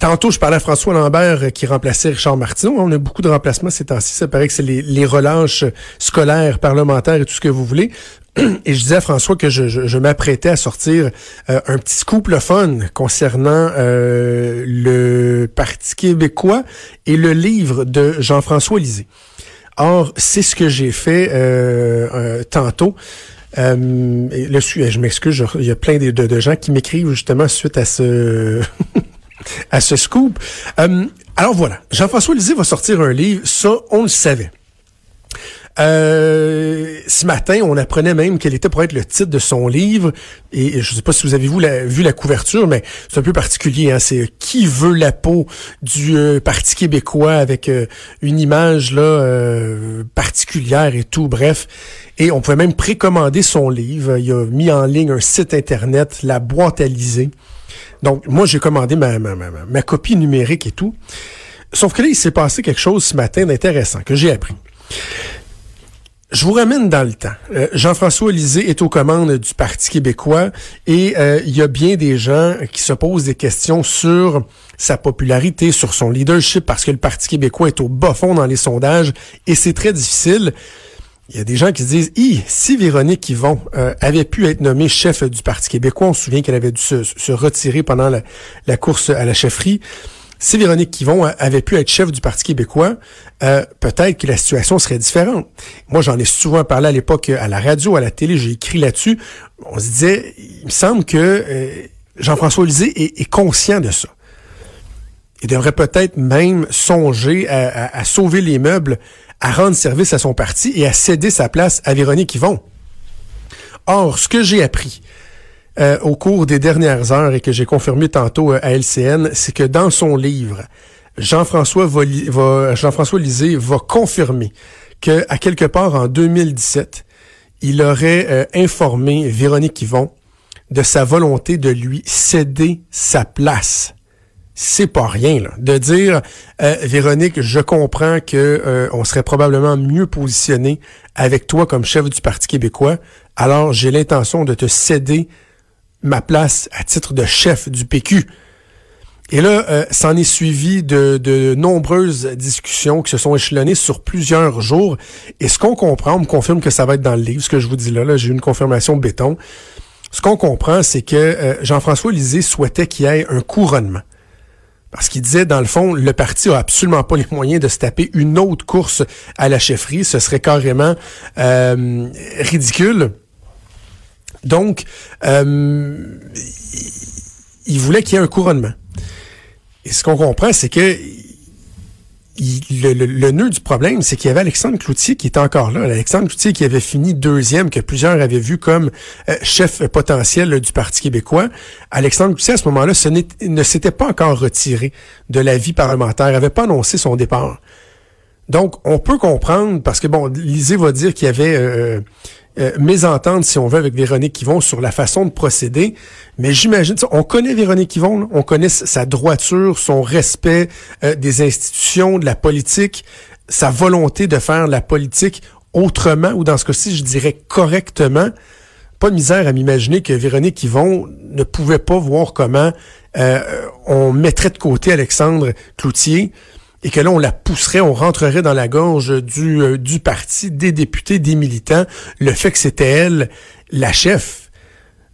Tantôt, je parlais à François Lambert euh, qui remplaçait Richard Martineau. On a beaucoup de remplacements ces temps-ci. Ça paraît que c'est les, relâches scolaires, parlementaires et tout ce que vous voulez. Et je disais à François que je, m'apprêtais à sortir euh, un petit scoop fun concernant euh, le Parti québécois et le livre de Jean-François Lisée. Or, c'est ce que j'ai fait tantôt. le, je m'excuse, il y a plein de gens qui m'écrivent justement suite à ce à ce scoop. Euh, alors voilà, Jean-François Lisée va sortir un livre, ça, on le savait. Euh, ce matin, on apprenait même quel était pour être le titre de son livre. Et je ne sais pas si vous avez vu la, couverture, mais c'est un peu particulier. Hein? C'est Qui veut la peau du euh, Parti québécois avec une image là particulière et tout. Bref. Et on pouvait même précommander son livre. Il a mis en ligne un site Internet, la boîte à liser. Donc, moi, j'ai commandé ma, ma, ma, ma, copie numérique et tout. Sauf que là, il s'est passé quelque chose ce matin d'intéressant que j'ai appris. Je vous ramène dans le temps. Euh, Jean-François Lisée est aux commandes du Parti québécois et euh, il y a bien des gens qui se posent des questions sur sa popularité, sur son leadership, parce que le Parti québécois est au bas fond dans les sondages et c'est très difficile. Il y a des gens qui se disent, si Véronique Yvon euh, avait pu être nommée chef du Parti québécois, on se souvient qu'elle avait dû se, retirer pendant la, course à la chefferie, si Véronique Yvon avait pu être chef du Parti québécois, euh, peut-être que la situation serait différente. Moi, j'en ai souvent parlé à l'époque à la radio, à la télé, j'ai écrit là-dessus. On se disait, il me semble que euh, Jean-François Lisée est, conscient de ça. Il devrait peut-être même songer à sauver les meubles à rendre service à son parti et à céder sa place à Véronique Yvon. Or, ce que j'ai appris euh, au cours des dernières heures et que j'ai confirmé tantôt euh, à LCN, c'est que dans son livre, Jean-François va, Jean-François Lisée va confirmer que à quelque part en 2017, il aurait euh, informé Véronique Yvon de sa volonté de lui céder sa place c'est pas rien de dire euh, Véronique, je comprends que euh, on serait probablement mieux positionné avec toi comme chef du Parti québécois. Alors j'ai l'intention de te céder ma place à titre de chef du PQ. Et là, euh, s'en est suivi de, nombreuses discussions qui se sont échelonnées sur plusieurs jours. Et ce qu'on comprend, on me confirme que ça va être dans le livre, ce que je vous dis là, là j'ai une confirmation béton. Ce qu'on comprend, c'est que Jean-François Lisée souhaitait qu'il y ait un couronnement. Parce qu'il disait, dans le fond, le parti a absolument pas les moyens de se taper une autre course à la chefferie. Ce serait carrément euh, ridicule. Donc, euh, il voulait qu'il y ait un couronnement. Et ce qu'on comprend, c'est que le, nœud du problème, c'est qu'il y avait Alexandre Cloutier qui était encore là. Alexandre Cloutier qui avait fini deuxième, que plusieurs avaient vu comme euh, chef potentiel du Parti québécois. Alexandre Cloutier, à ce moment-là, ne s'était pas encore retiré de la vie parlementaire, n'avait pas annoncé son départ. Donc, on peut comprendre, parce que, bon, Lisée va dire qu'il y avait... Euh, euh, mésentente, si on veut, avec Véronique Yvon sur la façon de procéder. Mais j'imagine, on connaît Véronique Yvon, on connaît sa droiture, son respect euh, des institutions, de la politique, sa volonté de faire la politique autrement, ou dans ce cas-ci, je dirais correctement. Pas de misère à m'imaginer que Véronique Yvon ne pouvait pas voir comment euh, on mettrait de côté Alexandre Cloutier et que là, on la pousserait, on rentrerait dans la gorge du, euh, du parti, des députés, des militants, le fait que c'était elle la chef.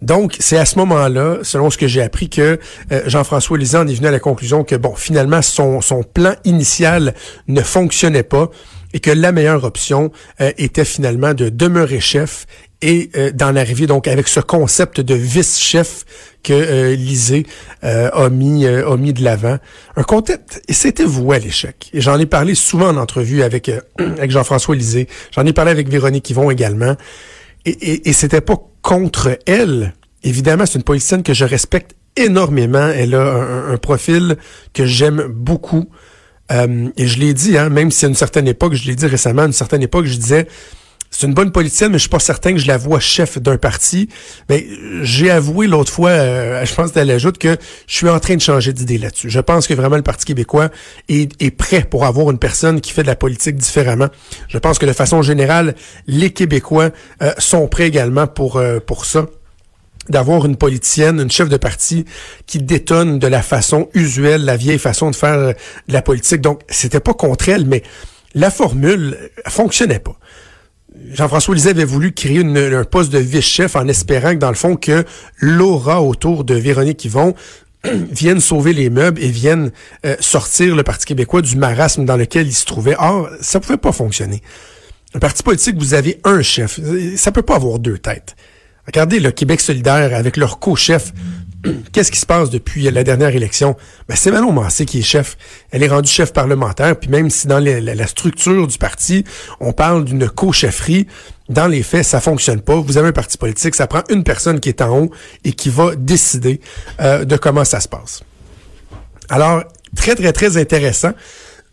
Donc, c'est à ce moment-là, selon ce que j'ai appris, que euh, Jean-François Lisan est venu à la conclusion que, bon, finalement, son, son plan initial ne fonctionnait pas et que la meilleure option euh, était finalement de demeurer chef et d'en arriver donc avec ce concept de vice-chef que euh, Lisée euh, a mis euh, a mis de l'avant. Un concept, et c'était voué à l'échec. Et j'en ai parlé souvent en entrevue avec euh, avec Jean-François Lisée. J'en ai parlé avec Véronique Yvon également. Et, et, et c'était pas contre elle. Évidemment, c'est une politicienne que je respecte énormément. Elle a un, profil que j'aime beaucoup. Euh, et je l'ai dit, hein, même si à une certaine époque, je l'ai dit récemment, à une certaine époque, je disais, c'est une bonne politicienne, mais je suis pas certain que je la vois chef d'un parti. Mais j'ai avoué l'autre fois, euh, je pense qu'elle ajoute que je suis en train de changer d'idée là-dessus. Je pense que vraiment le Parti québécois est, prêt pour avoir une personne qui fait de la politique différemment. Je pense que de façon générale, les Québécois euh, sont prêts également pour, euh, pour ça d'avoir une politicienne, une chef de parti qui détonne de la façon usuelle, la vieille façon de faire de la politique. Donc, c'était pas contre elle, mais la formule fonctionnait pas. Jean-François Lisée avait voulu créer un poste de vice-chef en espérant que, dans le fond, que l'aura autour de Véronique Yvon vienne sauver les meubles et vienne euh, sortir le Parti québécois du marasme dans lequel il se trouvait. Or, ça pouvait pas fonctionner. Un parti politique, vous avez un chef. Ça peut pas avoir deux têtes. Regardez le Québec solidaire avec leur co-chef Qu'est-ce qui se passe depuis la dernière élection? Ben, c'est Manon Massé qui est chef. Elle est rendue chef parlementaire, puis même si dans la, structure du parti, on parle d'une co-chefferie, dans les faits, ça fonctionne pas. Vous avez un parti politique, ça prend une personne qui est en haut et qui va décider euh, de comment ça se passe. Alors, très, très, très intéressant.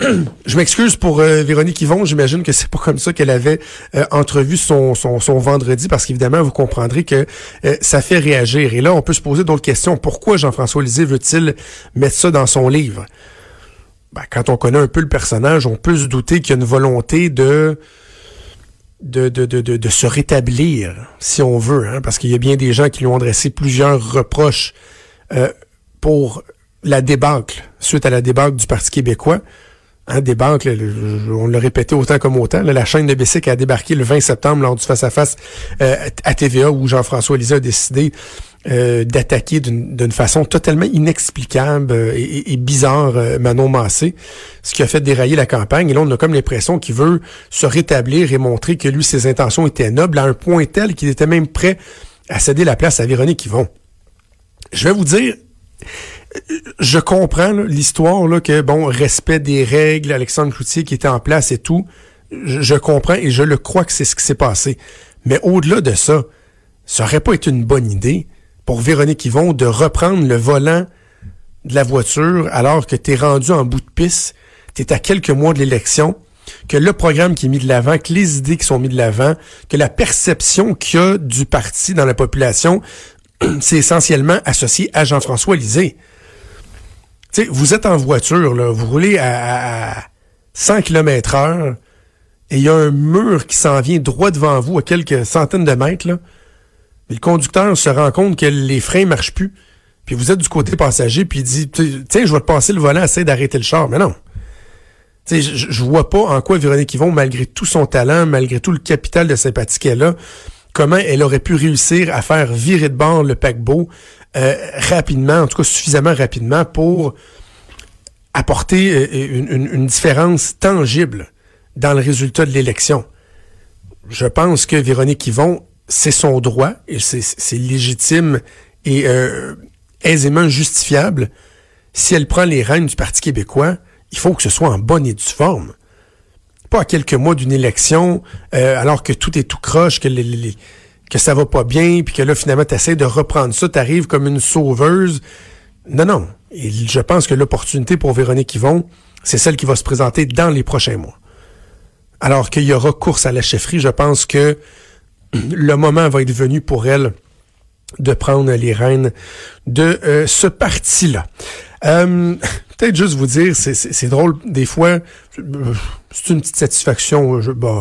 je m'excuse pour euh, Véronique Yvon. J'imagine que c'est pas comme ça qu'elle avait euh, entrevu son, vendredi, parce qu'évidemment, vous comprendrez que euh, ça fait réagir. Et là, on peut se poser d'autres questions. Pourquoi Jean-François Lisée veut-il mettre ça dans son livre? Ben, quand on connaît un peu le personnage, on peut se douter qu'il y a une volonté de de, de, de, de, se rétablir, si on veut, hein, parce qu'il y a bien des gens qui lui ont adressé plusieurs reproches pour la débâcle, suite à la débâcle du Parti québécois. Hein, des banques, on l'a répété autant comme autant. la chaîne de Bessic a débarqué le 20 septembre lors du face-à-face euh, à TVA où Jean-François Lisée a décidé euh, d'attaquer d'une façon totalement inexplicable euh, et, bizarre Manon Massé, ce qui a fait dérailler la campagne. Et là, on a comme l'impression qu'il veut se rétablir et montrer que lui, ses intentions étaient nobles à un point tel qu'il était même prêt à céder la place à Véronique Yvon. Je vais vous dire, je comprends l'histoire là que bon respect des règles, Alexandre Cloutier qui était en place et tout. Je, comprends et je le crois que c'est ce qui s'est passé. Mais au-delà de ça, ça aurait pas été une bonne idée pour Véronique Yvon de reprendre le volant de la voiture alors que tu es rendu en bout de piste, tu es à quelques mois de l'élection, que le programme qui est mis de l'avant, que les idées qui sont mises de l'avant, que la perception qu'il y a du parti dans la population, c'est essentiellement associé à Jean-François Lisée vous êtes en voiture, là, vous roulez à, 100 km heure et il y a un mur qui s'en vient droit devant vous à quelques centaines de mètres. Là. Mais le conducteur se rend compte que les freins marchent plus. Puis vous êtes du côté passager, puis il dit Tiens, je vais te passer le volant, essaye d'arrêter le char. Mais non. Je, je vois pas en quoi Véronique Yvon, malgré tout son talent, malgré tout le capital de sympathie qu'elle a, comment elle aurait pu réussir à faire virer de bord le paquebot euh, rapidement, en tout cas suffisamment rapidement pour apporter euh, une, différence tangible dans le résultat de l'élection. Je pense que Véronique Yvon, c'est son droit et c'est légitime et euh, aisément justifiable. Si elle prend les rênes du Parti québécois, il faut que ce soit en bonne et due forme. Pas à quelques mois d'une élection, alors que tout est tout croche, que les, que ça va pas bien, puis que là, finalement, tu essaies de reprendre ça, tu arrives comme une sauveuse. Non, non. Je pense que l'opportunité pour Véronique Yvon, c'est celle qui va se présenter dans les prochains mois. Alors qu'il y aura course à la chefferie, je pense que le moment va être venu pour elle de prendre les rênes de euh, ce parti-là. Euh, Peut-être juste vous dire, c'est drôle, des fois, c'est une petite satisfaction. Je, bah,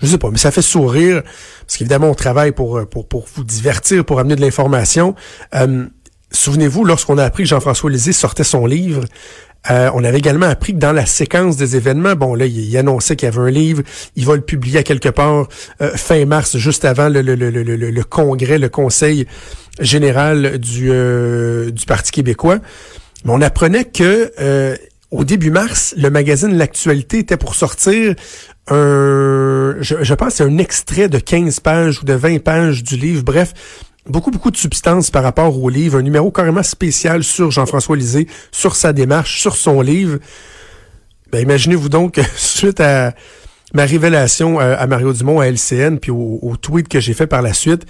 je sais pas, mais ça fait sourire, parce qu'évidemment, on travaille pour, euh, pour, pour vous divertir, pour amener de l'information. Euh, souvenez-vous, lorsqu'on a appris que Jean-François Lisée sortait son livre, euh, on avait également appris que dans la séquence des événements, bon là, il, annonçait qu'il y avait un livre, il va le publier à quelque part fin mars, juste avant le, le, le, le, congrès, le conseil général du, du Parti québécois. Mais on apprenait que au début mars, le magazine L'actualité était pour sortir un, je, je pense, un extrait de 15 pages ou de 20 pages du livre. Bref, beaucoup, beaucoup de substance par rapport au livre. Un numéro carrément spécial sur Jean-François Lisée, sur sa démarche, sur son livre. Ben, imaginez-vous donc, suite à ma révélation à, Mario Dumont à LCN, puis au, tweet que j'ai fait par la suite,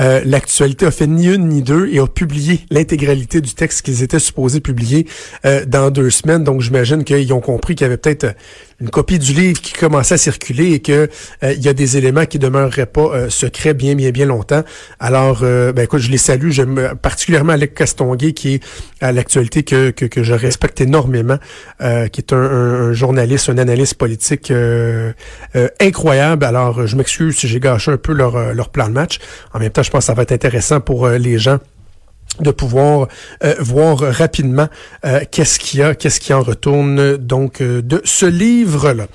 euh, l'actualité a fait ni une ni deux et a publié l'intégralité du texte qu'ils étaient supposés publier euh, dans deux semaines. Donc j'imagine qu'ils ont compris qu'il y avait peut-être une copie du livre qui commençait à circuler et que euh, il y a des éléments qui demeureraient pas secrets bien bien bien longtemps. Alors ben écoute, je les salue, j'aime particulièrement Alec Castonguay qui est à l'actualité que, que, que je respecte énormément, qui est un, un, journaliste, un analyste politique incroyable. Alors je m'excuse si j'ai gâché un peu leur leur plan de match. En même temps, je pense que ça va être intéressant pour euh, les gens de pouvoir euh, voir rapidement euh, qu'est-ce qu'il y a, qu'est-ce qui en retourne donc de ce livre-là.